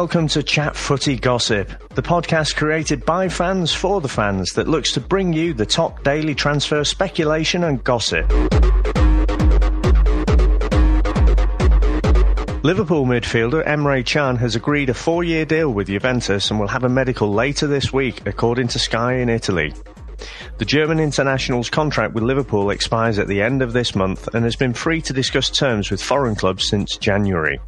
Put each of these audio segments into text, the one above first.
Welcome to Chat Footy Gossip, the podcast created by fans for the fans that looks to bring you the top daily transfer speculation and gossip. Liverpool midfielder Emre Can has agreed a four year deal with Juventus and will have a medical later this week, according to Sky in Italy. The German international's contract with Liverpool expires at the end of this month and has been free to discuss terms with foreign clubs since January.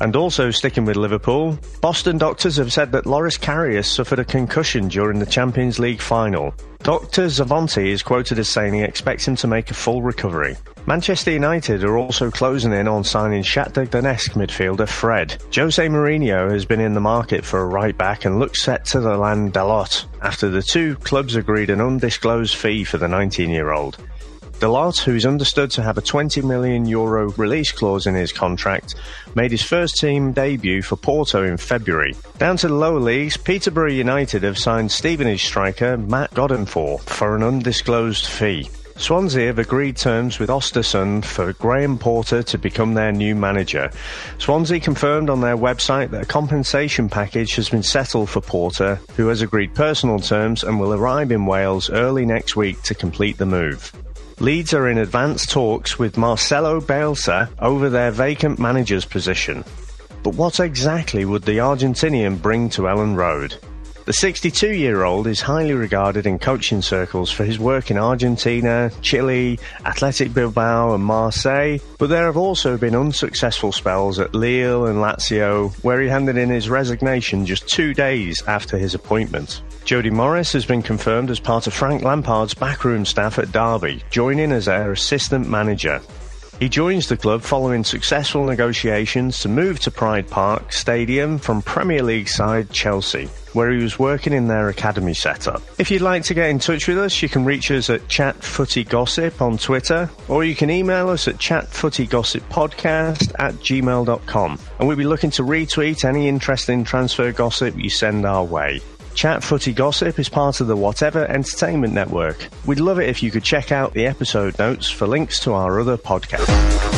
And also sticking with Liverpool, Boston doctors have said that Loris Karius suffered a concussion during the Champions League final. Dr. Zafonte is quoted as saying he expects him to make a full recovery. Manchester United are also closing in on signing Shakhtar Donetsk midfielder Fred. Jose Mourinho has been in the market for a right back and looks set to the land Dalot after the two clubs agreed an undisclosed fee for the 19-year-old. Dalot, who is understood to have a 20 million euro release clause in his contract, made his first team debut for Porto in February. Down to the lower leagues, Peterborough United have signed Stevenage striker Matt Goddenforth for an undisclosed fee. Swansea have agreed terms with Östersund for Graham Potter to become their new manager. Swansea confirmed on their website that a compensation package has been settled for Potter, who has agreed personal terms and will arrive in Wales early next week to complete the move. Leeds are in advanced talks with Marcelo Bielsa over their vacant manager's position. But what exactly would the Argentinian bring to Elland Road? The 62 year old is highly regarded in coaching circles for his work in Argentina, Chile, Athletic Bilbao, and Marseille, but there have also been unsuccessful spells at Lille and Lazio, where he handed in his resignation just two days after his appointment. Jody Morris has been confirmed as part of Frank Lampard's backroom staff at Derby, joining as their assistant manager. He joins the club following successful negotiations to move to Pride Park Stadium from Premier League side Chelsea, where he was working in their academy setup. If you'd like to get in touch with us, you can reach us at Chat Footy Gossip on Twitter, or you can email us at chatfootygossippodcast at gmail.com, and we'll be looking to retweet any interesting transfer gossip you send our way. Chat Footy Gossip is part of the Whatever Entertainment Network. We'd love it if you could check out the episode notes for links to our other podcasts.